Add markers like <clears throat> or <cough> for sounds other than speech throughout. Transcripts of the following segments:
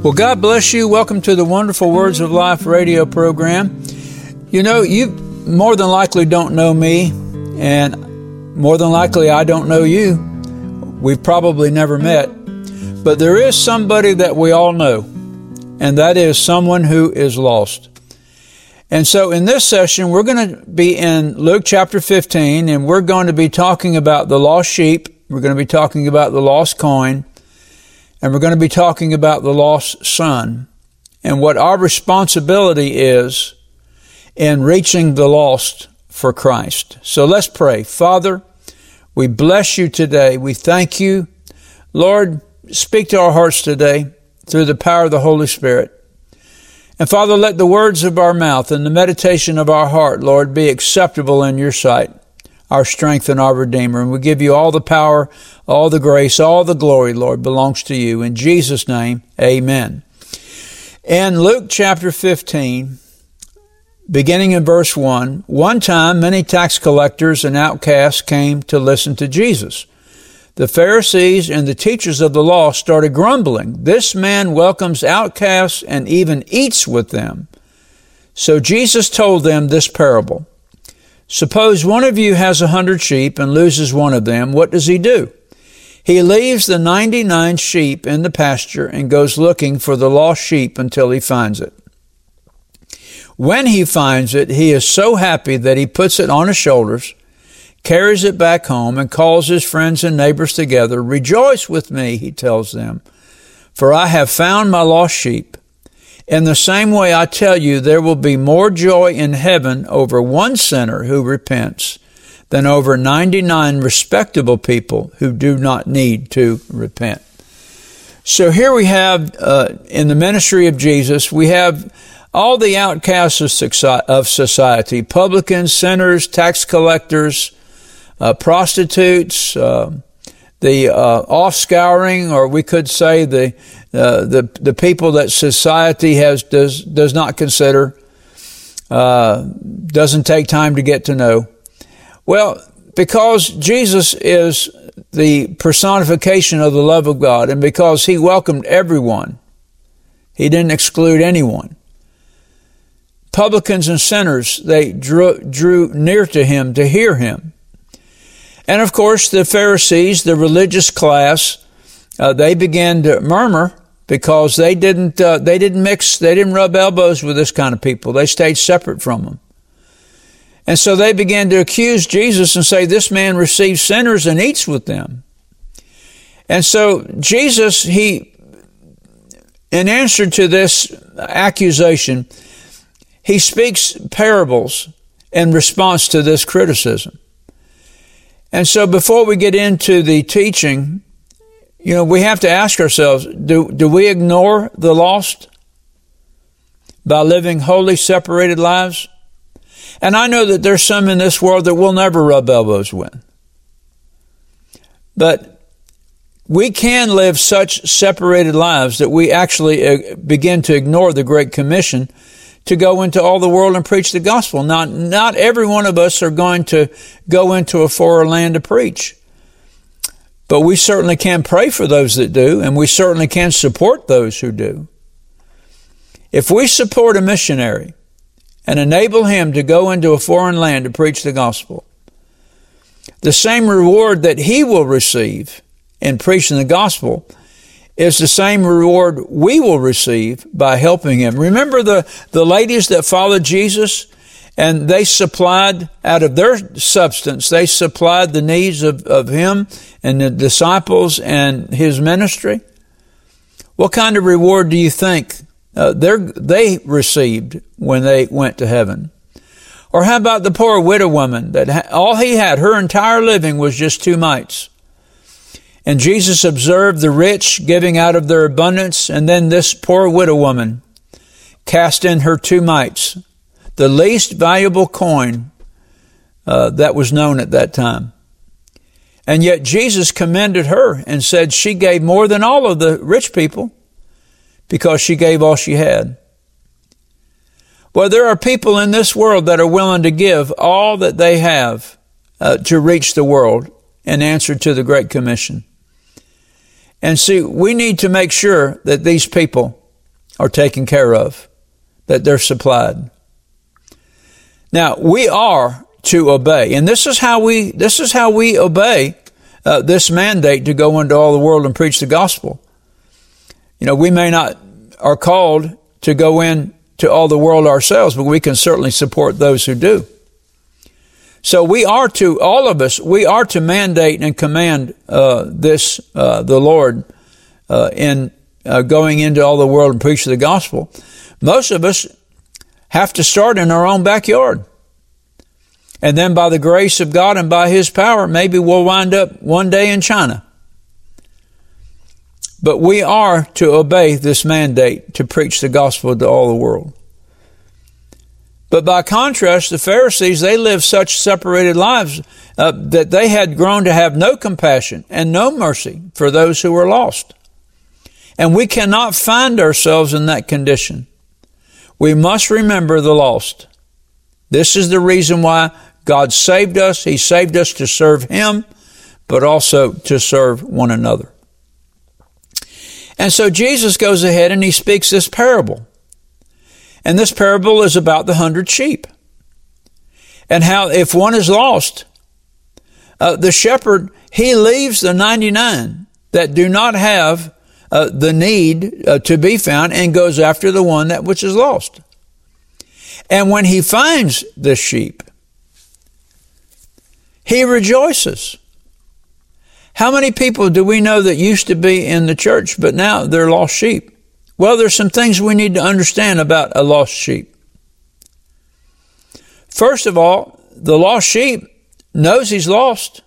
Well, God bless you. Welcome to the Wonderful Words of Life radio program. You know, you more than likely don't know me, and more than likely I don't know you. We've probably never met. But there is somebody that we all know, and that is someone who is lost. And so in this session, we're going to be in Luke chapter 15, and we're going to be talking about the lost sheep. We're going to be talking about the lost coin and we're going to be talking about the lost son and what our responsibility is in reaching the lost for Christ. So let's pray. Father, we bless you today. We thank you. Lord, speak to our hearts today through the power of the Holy Spirit. And Father, let the words of our mouth and the meditation of our heart, Lord, be acceptable in your sight our strength and our Redeemer. And we give you all the power, all the grace, all the glory, Lord, belongs to you. In Jesus' name, amen. In Luke chapter 15, beginning in verse 1, one time many tax collectors and outcasts came to listen to Jesus. The Pharisees and the teachers of the law started grumbling. This man welcomes outcasts and even eats with them. So Jesus told them this parable. Suppose one of you has a hundred sheep and loses one of them. What does he do? He leaves the 99 sheep in the pasture and goes looking for the lost sheep until he finds it. When he finds it, he is so happy that he puts it on his shoulders, carries it back home, and calls his friends and neighbors together. Rejoice with me, he tells them, for I have found my lost sheep. In the same way, I tell you, there will be more joy in heaven over one sinner who repents than over 99 respectable people who do not need to repent. So here we have, uh, in the ministry of Jesus, we have all the outcasts of society, publicans, sinners, tax collectors, uh, prostitutes, uh, the uh, offscouring, or we could say the uh, the the people that society has does does not consider, uh, doesn't take time to get to know. Well, because Jesus is the personification of the love of God, and because He welcomed everyone, He didn't exclude anyone. Publicans and sinners they drew drew near to Him to hear Him. And of course, the Pharisees, the religious class, uh, they began to murmur because they didn't uh, they didn't mix they didn't rub elbows with this kind of people. They stayed separate from them. And so they began to accuse Jesus and say, This man receives sinners and eats with them. And so Jesus, he, in answer to this accusation, he speaks parables in response to this criticism. And so before we get into the teaching, you know, we have to ask ourselves, do, do we ignore the lost by living wholly separated lives? And I know that there's some in this world that we'll never rub elbows with. But we can live such separated lives that we actually uh, begin to ignore the Great Commission to go into all the world and preach the gospel. Not, not every one of us are going to go into a foreign land to preach. But we certainly can pray for those that do, and we certainly can support those who do. If we support a missionary and enable him to go into a foreign land to preach the gospel, the same reward that he will receive in preaching the gospel is the same reward we will receive by helping him. Remember the, the ladies that followed Jesus and they supplied out of their substance, they supplied the needs of, of him and the disciples and his ministry. What kind of reward do you think uh, they received when they went to heaven? Or how about the poor widow woman that ha- all he had, her entire living was just two mites? And Jesus observed the rich giving out of their abundance, and then this poor widow woman cast in her two mites, the least valuable coin uh, that was known at that time. And yet Jesus commended her and said she gave more than all of the rich people because she gave all she had. Well, there are people in this world that are willing to give all that they have uh, to reach the world in answer to the Great Commission. And see, we need to make sure that these people are taken care of, that they're supplied. Now, we are to obey, and this is how we, this is how we obey uh, this mandate to go into all the world and preach the gospel. You know, we may not are called to go in to all the world ourselves, but we can certainly support those who do. So we are to, all of us, we are to mandate and command uh, this, uh, the Lord, uh, in uh, going into all the world and preach the gospel. Most of us have to start in our own backyard. And then by the grace of God and by His power, maybe we'll wind up one day in China. But we are to obey this mandate to preach the gospel to all the world. But by contrast, the Pharisees, they lived such separated lives uh, that they had grown to have no compassion and no mercy for those who were lost. And we cannot find ourselves in that condition. We must remember the lost. This is the reason why God saved us. He saved us to serve Him, but also to serve one another. And so Jesus goes ahead and he speaks this parable. And this parable is about the hundred sheep. And how if one is lost, uh, the shepherd, he leaves the 99 that do not have uh, the need uh, to be found and goes after the one that which is lost. And when he finds the sheep, he rejoices. How many people do we know that used to be in the church, but now they're lost sheep? Well, there's some things we need to understand about a lost sheep. First of all, the lost sheep knows he's lost.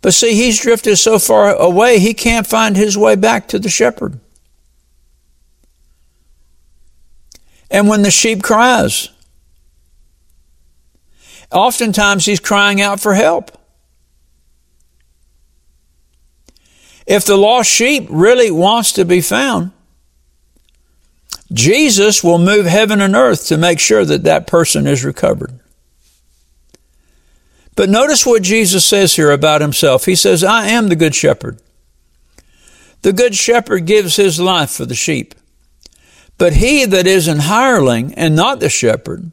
But see, he's drifted so far away, he can't find his way back to the shepherd. And when the sheep cries, oftentimes he's crying out for help. If the lost sheep really wants to be found, Jesus will move heaven and earth to make sure that that person is recovered. But notice what Jesus says here about himself. He says, I am the good shepherd. The good shepherd gives his life for the sheep. But he that is an hireling and not the shepherd,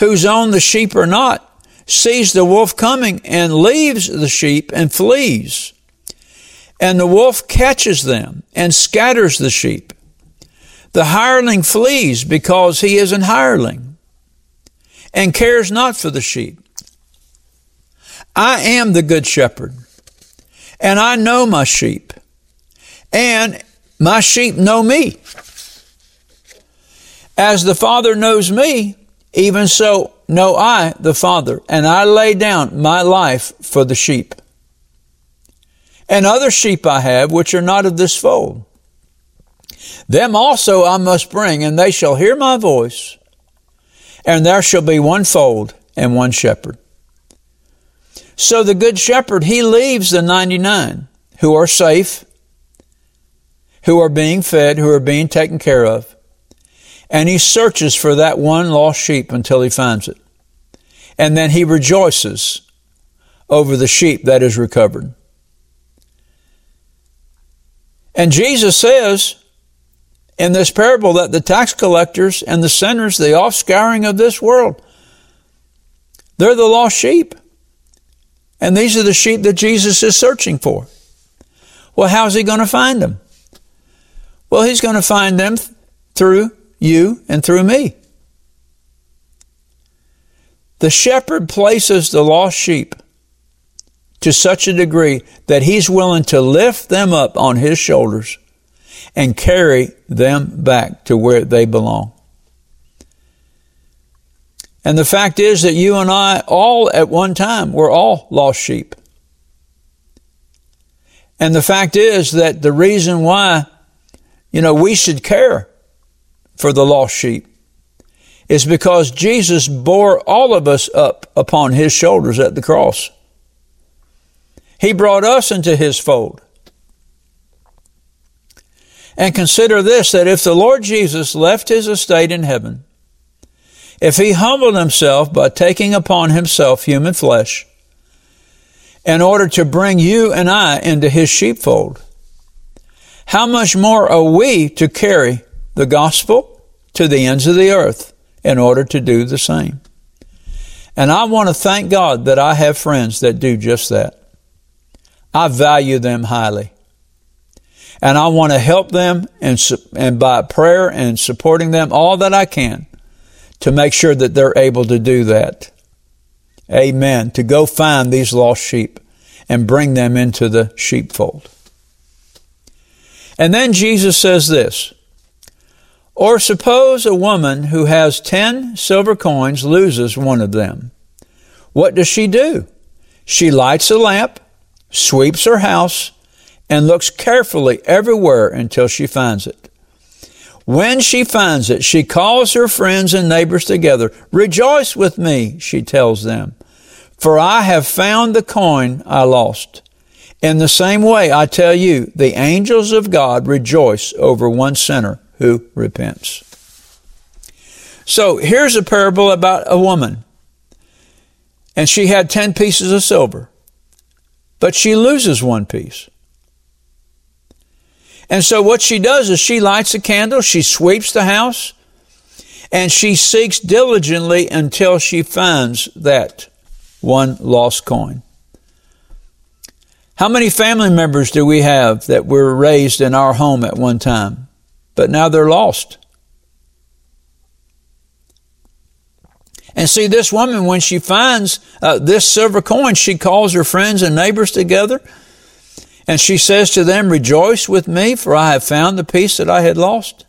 whose own the sheep are not, sees the wolf coming and leaves the sheep and flees. And the wolf catches them and scatters the sheep. The hireling flees because he is an hireling and cares not for the sheep. I am the good shepherd and I know my sheep and my sheep know me. As the Father knows me, even so know I the Father, and I lay down my life for the sheep. And other sheep I have, which are not of this fold. Them also I must bring, and they shall hear my voice, and there shall be one fold and one shepherd. So the good shepherd, he leaves the 99 who are safe, who are being fed, who are being taken care of, and he searches for that one lost sheep until he finds it. And then he rejoices over the sheep that is recovered. And Jesus says in this parable that the tax collectors and the sinners, the offscouring of this world, they're the lost sheep. And these are the sheep that Jesus is searching for. Well, how's he going to find them? Well, he's going to find them through you and through me. The shepherd places the lost sheep to such a degree that he's willing to lift them up on his shoulders and carry them back to where they belong. And the fact is that you and I all at one time were all lost sheep. And the fact is that the reason why, you know, we should care for the lost sheep is because Jesus bore all of us up upon his shoulders at the cross. He brought us into his fold. And consider this that if the Lord Jesus left his estate in heaven, if he humbled himself by taking upon himself human flesh, in order to bring you and I into his sheepfold, how much more are we to carry the gospel to the ends of the earth in order to do the same? And I want to thank God that I have friends that do just that. I value them highly. And I want to help them and, and by prayer and supporting them all that I can to make sure that they're able to do that. Amen. To go find these lost sheep and bring them into the sheepfold. And then Jesus says this, or suppose a woman who has ten silver coins loses one of them. What does she do? She lights a lamp, sweeps her house, and looks carefully everywhere until she finds it. When she finds it, she calls her friends and neighbors together. Rejoice with me, she tells them, for I have found the coin I lost. In the same way, I tell you, the angels of God rejoice over one sinner who repents. So here's a parable about a woman. And she had 10 pieces of silver, but she loses one piece. And so what she does is she lights a candle, she sweeps the house, and she seeks diligently until she finds that one lost coin. How many family members do we have that were raised in our home at one time, but now they're lost? And see, this woman, when she finds uh, this silver coin, she calls her friends and neighbors together and she says to them, Rejoice with me, for I have found the piece that I had lost.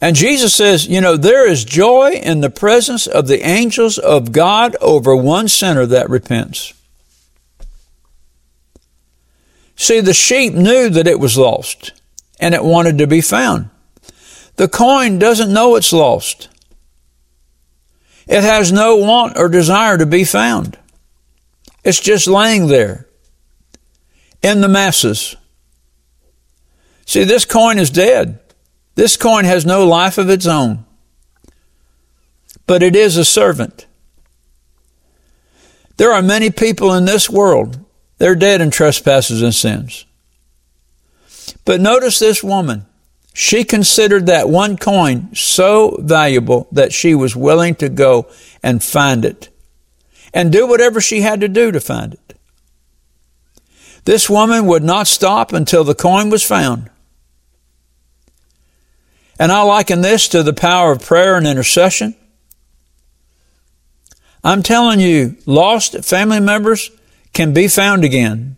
And Jesus says, You know, there is joy in the presence of the angels of God over one sinner that repents. See, the sheep knew that it was lost and it wanted to be found. The coin doesn't know it's lost. It has no want or desire to be found. It's just laying there in the masses. See, this coin is dead. This coin has no life of its own, but it is a servant. There are many people in this world, they're dead in trespasses and sins. But notice this woman. She considered that one coin so valuable that she was willing to go and find it and do whatever she had to do to find it. This woman would not stop until the coin was found. And I liken this to the power of prayer and intercession. I'm telling you, lost family members can be found again.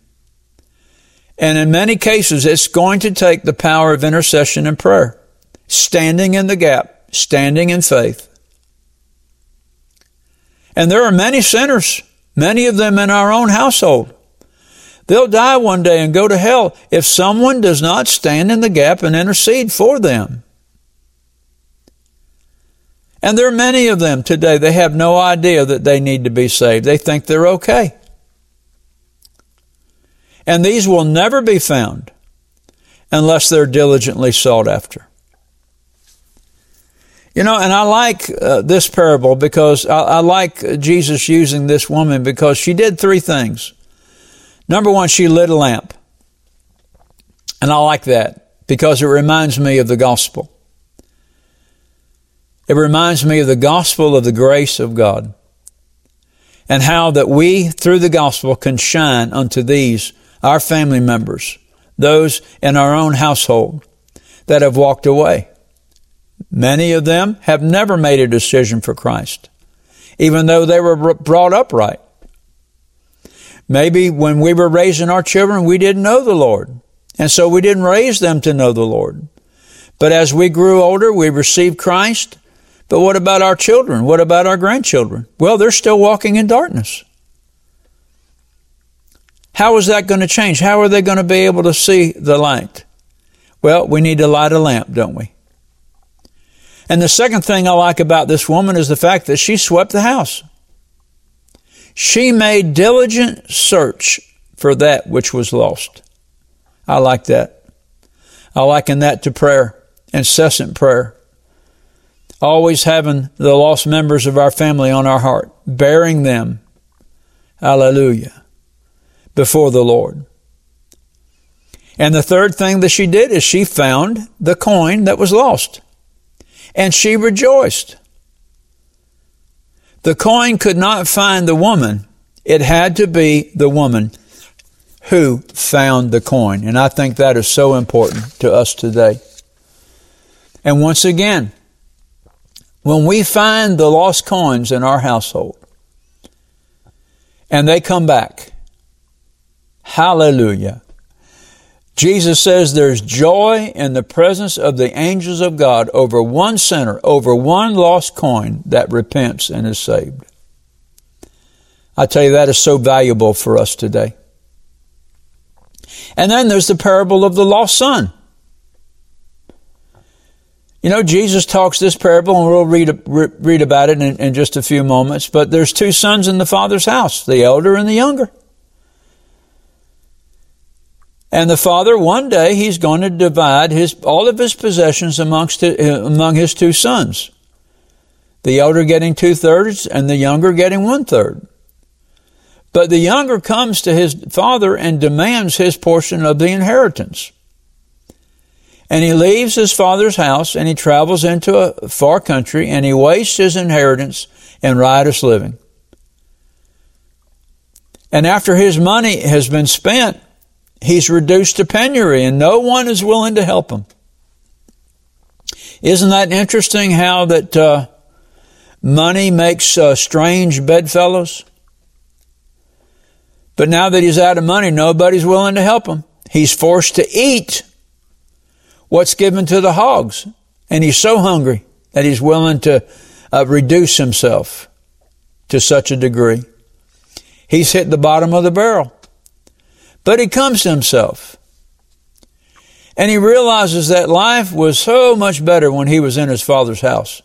And in many cases, it's going to take the power of intercession and prayer, standing in the gap, standing in faith. And there are many sinners, many of them in our own household. They'll die one day and go to hell if someone does not stand in the gap and intercede for them. And there are many of them today, they have no idea that they need to be saved. They think they're okay. And these will never be found unless they're diligently sought after. You know, and I like uh, this parable because I, I like Jesus using this woman because she did three things. Number one, she lit a lamp. And I like that because it reminds me of the gospel. It reminds me of the gospel of the grace of God and how that we, through the gospel, can shine unto these, our family members, those in our own household that have walked away. Many of them have never made a decision for Christ, even though they were brought up right. Maybe when we were raising our children, we didn't know the Lord. And so we didn't raise them to know the Lord. But as we grew older, we received Christ. But what about our children? What about our grandchildren? Well, they're still walking in darkness. How is that going to change? How are they going to be able to see the light? Well, we need to light a lamp, don't we? And the second thing I like about this woman is the fact that she swept the house. She made diligent search for that which was lost. I like that. I liken that to prayer, incessant prayer. Always having the lost members of our family on our heart, bearing them, hallelujah, before the Lord. And the third thing that she did is she found the coin that was lost. And she rejoiced. The coin could not find the woman. It had to be the woman who found the coin. And I think that is so important to us today. And once again, when we find the lost coins in our household and they come back, hallelujah. Jesus says there's joy in the presence of the angels of God over one sinner, over one lost coin that repents and is saved. I tell you, that is so valuable for us today. And then there's the parable of the lost son. You know, Jesus talks this parable, and we'll read, read about it in, in just a few moments, but there's two sons in the father's house, the elder and the younger. And the father, one day, he's going to divide his, all of his possessions amongst, uh, among his two sons. The elder getting two thirds and the younger getting one third. But the younger comes to his father and demands his portion of the inheritance. And he leaves his father's house and he travels into a far country and he wastes his inheritance in riotous living. And after his money has been spent, He's reduced to penury and no one is willing to help him. Isn't that interesting how that uh, money makes uh, strange bedfellows? But now that he's out of money, nobody's willing to help him. He's forced to eat what's given to the hogs. And he's so hungry that he's willing to uh, reduce himself to such a degree. He's hit the bottom of the barrel. But he comes to himself. And he realizes that life was so much better when he was in his father's house.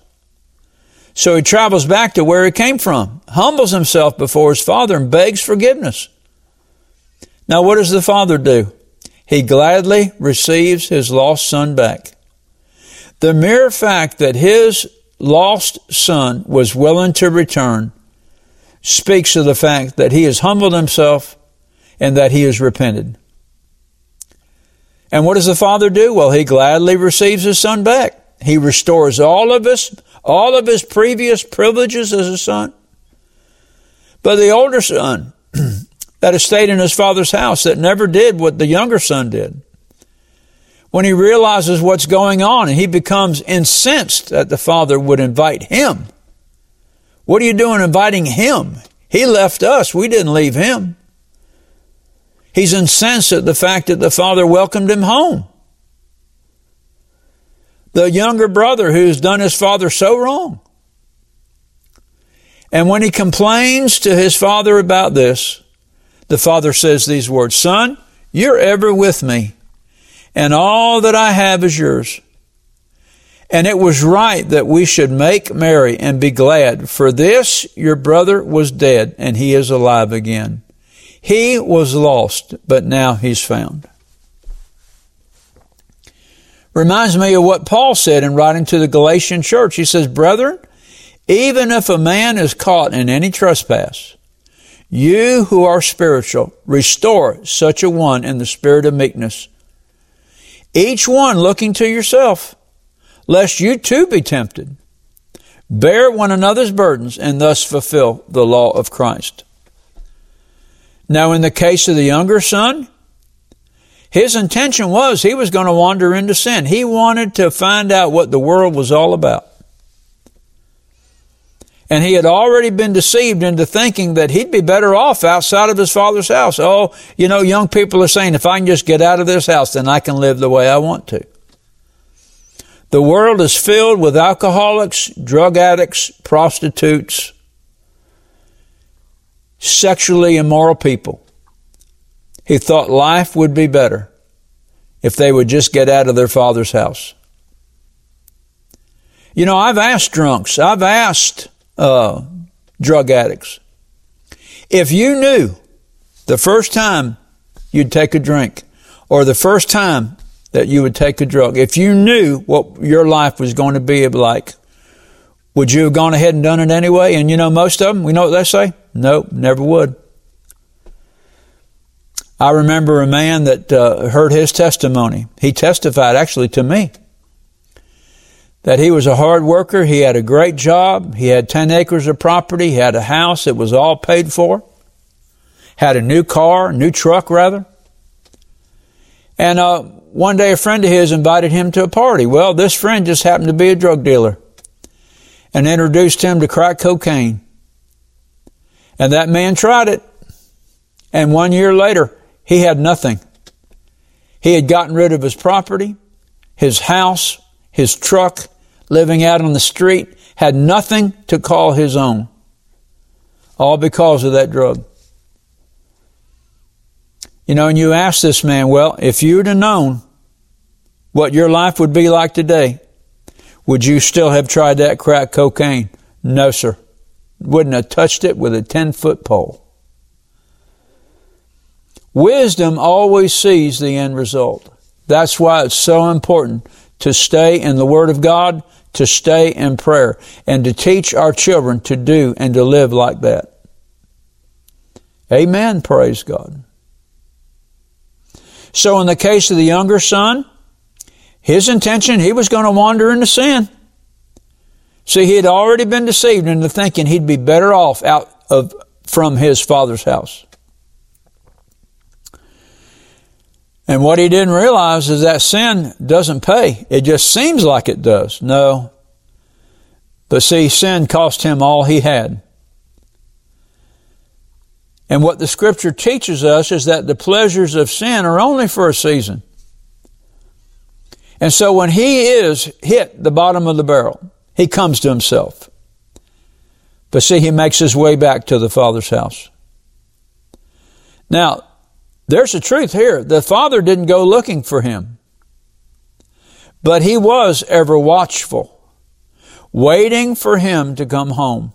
So he travels back to where he came from, humbles himself before his father, and begs forgiveness. Now, what does the father do? He gladly receives his lost son back. The mere fact that his lost son was willing to return speaks of the fact that he has humbled himself and that he has repented. And what does the father do? Well, he gladly receives his son back. He restores all of us, all of his previous privileges as a son. But the older son <clears throat> that has stayed in his father's house that never did what the younger son did. When he realizes what's going on and he becomes incensed that the father would invite him. What are you doing inviting him? He left us. We didn't leave him. He's incensed at the fact that the father welcomed him home. The younger brother who's done his father so wrong. And when he complains to his father about this, the father says these words, Son, you're ever with me, and all that I have is yours. And it was right that we should make merry and be glad, for this your brother was dead, and he is alive again. He was lost, but now he's found. Reminds me of what Paul said in writing to the Galatian church. He says, Brethren, even if a man is caught in any trespass, you who are spiritual, restore such a one in the spirit of meekness. Each one looking to yourself, lest you too be tempted. Bear one another's burdens and thus fulfill the law of Christ. Now, in the case of the younger son, his intention was he was going to wander into sin. He wanted to find out what the world was all about. And he had already been deceived into thinking that he'd be better off outside of his father's house. Oh, you know, young people are saying, if I can just get out of this house, then I can live the way I want to. The world is filled with alcoholics, drug addicts, prostitutes, sexually immoral people. He thought life would be better if they would just get out of their father's house. You know, I've asked drunks, I've asked uh, drug addicts, if you knew the first time you'd take a drink or the first time that you would take a drug, if you knew what your life was going to be like, would you have gone ahead and done it anyway? And you know, most of them, we know what they say? Nope, never would. I remember a man that uh, heard his testimony. He testified actually to me that he was a hard worker. He had a great job. He had 10 acres of property. He had a house that was all paid for. Had a new car, new truck rather. And uh, one day a friend of his invited him to a party. Well, this friend just happened to be a drug dealer and introduced him to crack cocaine. And that man tried it. And one year later, he had nothing. He had gotten rid of his property, his house, his truck, living out on the street, had nothing to call his own. All because of that drug. You know, and you ask this man, well, if you'd have known what your life would be like today, would you still have tried that crack cocaine? No, sir. Wouldn't have touched it with a 10 foot pole. Wisdom always sees the end result. That's why it's so important to stay in the Word of God, to stay in prayer, and to teach our children to do and to live like that. Amen. Praise God. So in the case of the younger son, his intention, he was going to wander into sin. See, he had already been deceived into thinking he'd be better off out of, from his father's house. And what he didn't realize is that sin doesn't pay. It just seems like it does. No. But see, sin cost him all he had. And what the scripture teaches us is that the pleasures of sin are only for a season. And so when he is hit the bottom of the barrel, he comes to himself. But see, he makes his way back to the Father's house. Now, there's the truth here. The father didn't go looking for him, but he was ever watchful, waiting for him to come home.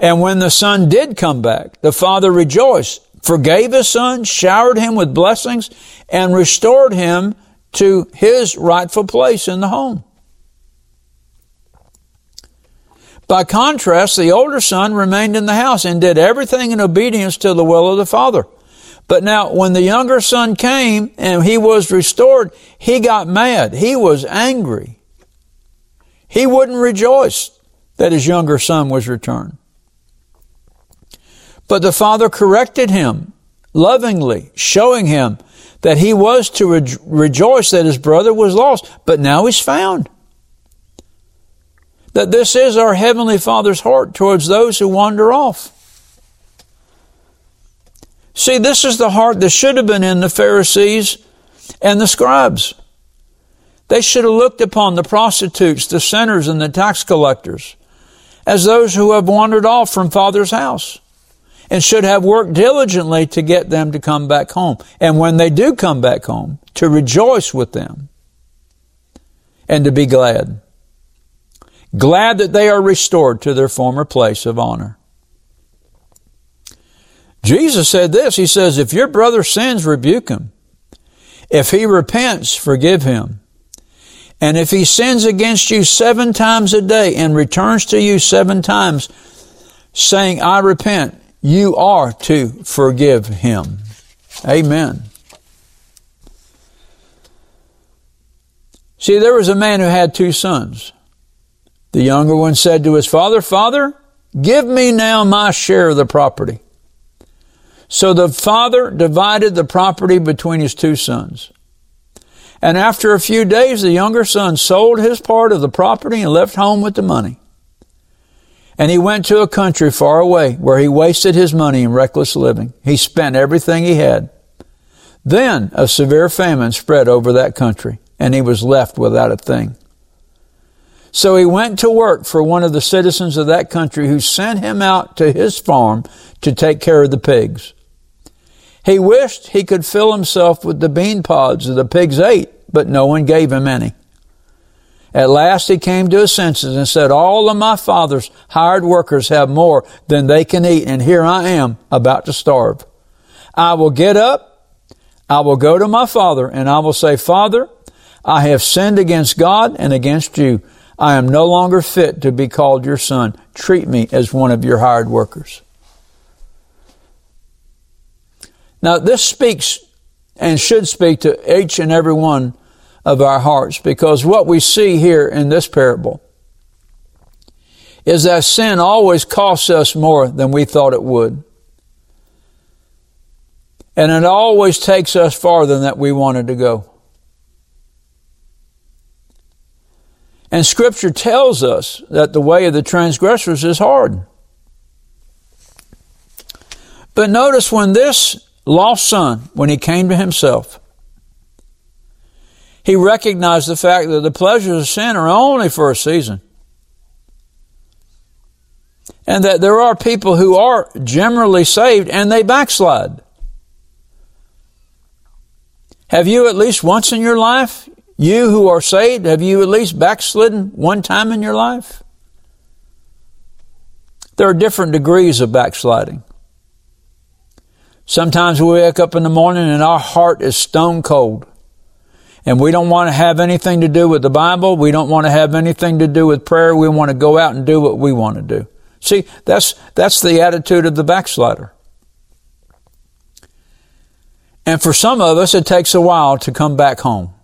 And when the son did come back, the father rejoiced, forgave his son, showered him with blessings, and restored him to his rightful place in the home. By contrast, the older son remained in the house and did everything in obedience to the will of the father. But now, when the younger son came and he was restored, he got mad. He was angry. He wouldn't rejoice that his younger son was returned. But the father corrected him lovingly, showing him that he was to re- rejoice that his brother was lost, but now he's found. That this is our Heavenly Father's heart towards those who wander off. See, this is the heart that should have been in the Pharisees and the scribes. They should have looked upon the prostitutes, the sinners, and the tax collectors as those who have wandered off from Father's house and should have worked diligently to get them to come back home. And when they do come back home, to rejoice with them and to be glad. Glad that they are restored to their former place of honor. Jesus said this. He says, if your brother sins, rebuke him. If he repents, forgive him. And if he sins against you seven times a day and returns to you seven times, saying, I repent, you are to forgive him. Amen. See, there was a man who had two sons. The younger one said to his father, Father, give me now my share of the property. So the father divided the property between his two sons. And after a few days, the younger son sold his part of the property and left home with the money. And he went to a country far away where he wasted his money in reckless living. He spent everything he had. Then a severe famine spread over that country and he was left without a thing. So he went to work for one of the citizens of that country who sent him out to his farm to take care of the pigs. He wished he could fill himself with the bean pods that the pigs ate, but no one gave him any. At last he came to his senses and said, all of my father's hired workers have more than they can eat, and here I am about to starve. I will get up, I will go to my father, and I will say, Father, I have sinned against God and against you. I am no longer fit to be called your son. Treat me as one of your hired workers. Now, this speaks and should speak to each and every one of our hearts because what we see here in this parable is that sin always costs us more than we thought it would. And it always takes us farther than that we wanted to go. And scripture tells us that the way of the transgressors is hard. But notice when this lost son, when he came to himself, he recognized the fact that the pleasures of sin are only for a season. And that there are people who are generally saved and they backslide. Have you at least once in your life, you who are saved, have you at least backslidden one time in your life? There are different degrees of backsliding. Sometimes we wake up in the morning and our heart is stone cold. And we don't want to have anything to do with the Bible. We don't want to have anything to do with prayer. We want to go out and do what we want to do. See, that's, that's the attitude of the backslider. And for some of us, it takes a while to come back home.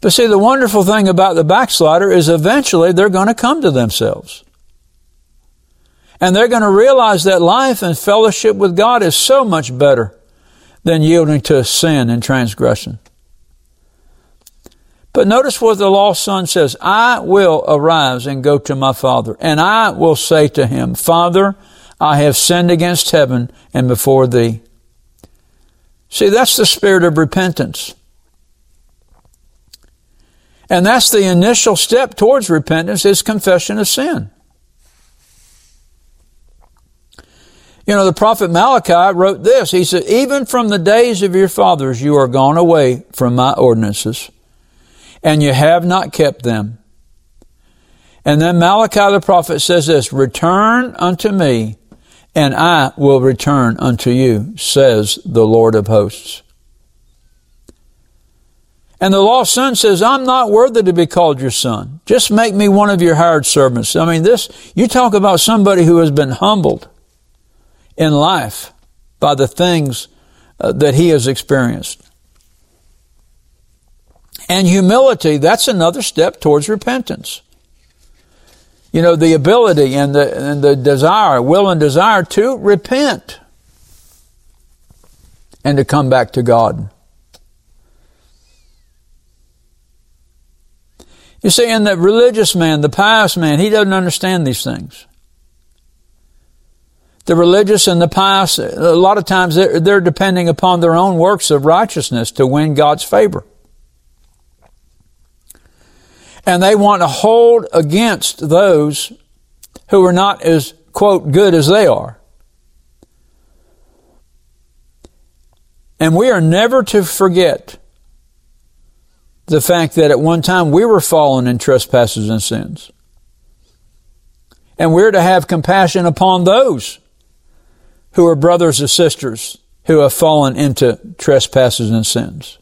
But see, the wonderful thing about the backslider is eventually they're going to come to themselves. And they're going to realize that life and fellowship with God is so much better than yielding to sin and transgression. But notice what the lost son says. I will arise and go to my father, and I will say to him, Father, I have sinned against heaven and before thee. See, that's the spirit of repentance. And that's the initial step towards repentance is confession of sin. You know, the prophet Malachi wrote this. He said, Even from the days of your fathers you are gone away from my ordinances, and you have not kept them. And then Malachi the prophet says this, Return unto me, and I will return unto you, says the Lord of hosts. And the lost son says, I'm not worthy to be called your son. Just make me one of your hired servants. I mean, this, you talk about somebody who has been humbled in life by the things uh, that he has experienced. And humility, that's another step towards repentance. You know, the ability and the, and the desire, will and desire to repent and to come back to God. You see, in the religious man, the pious man, he doesn't understand these things the religious and the pious, a lot of times they're, they're depending upon their own works of righteousness to win God's favor. And they want to hold against those who are not as, quote, good as they are. And we are never to forget the fact that at one time we were fallen in trespasses and sins. And we're to have compassion upon those who are brothers or sisters who have fallen into trespasses and sins.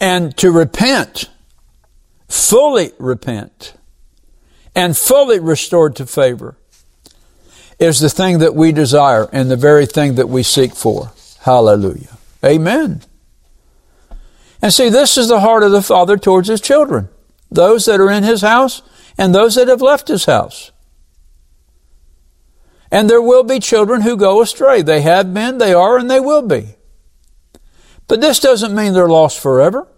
And to repent, fully repent, and fully restored to favor is the thing that we desire and the very thing that we seek for. Hallelujah. Amen. And see, this is the heart of the Father towards His children. Those that are in His house and those that have left His house. And there will be children who go astray. They have been, they are, and they will be. But this doesn't mean they're lost forever.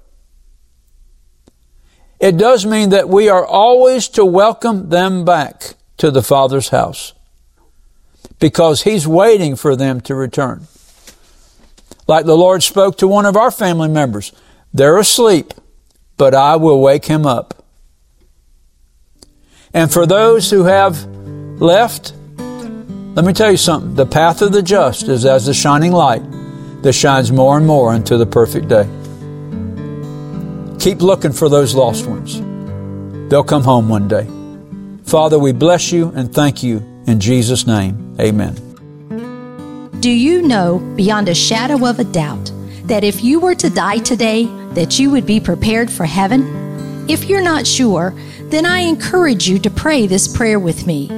It does mean that we are always to welcome them back to the Father's house because He's waiting for them to return. Like the Lord spoke to one of our family members, they're asleep, but I will wake him up. And for those who have left, let me tell you something. The path of the just is as the shining light that shines more and more into the perfect day. Keep looking for those lost ones. They'll come home one day. Father, we bless you and thank you in Jesus' name. Amen. Do you know beyond a shadow of a doubt that if you were to die today, that you would be prepared for heaven? If you're not sure, then I encourage you to pray this prayer with me.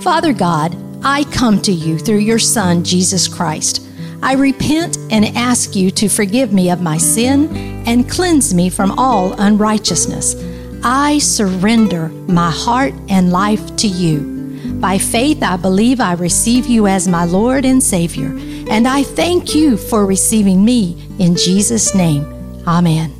Father God, I come to you through your Son, Jesus Christ. I repent and ask you to forgive me of my sin and cleanse me from all unrighteousness. I surrender my heart and life to you. By faith, I believe I receive you as my Lord and Savior, and I thank you for receiving me in Jesus' name. Amen.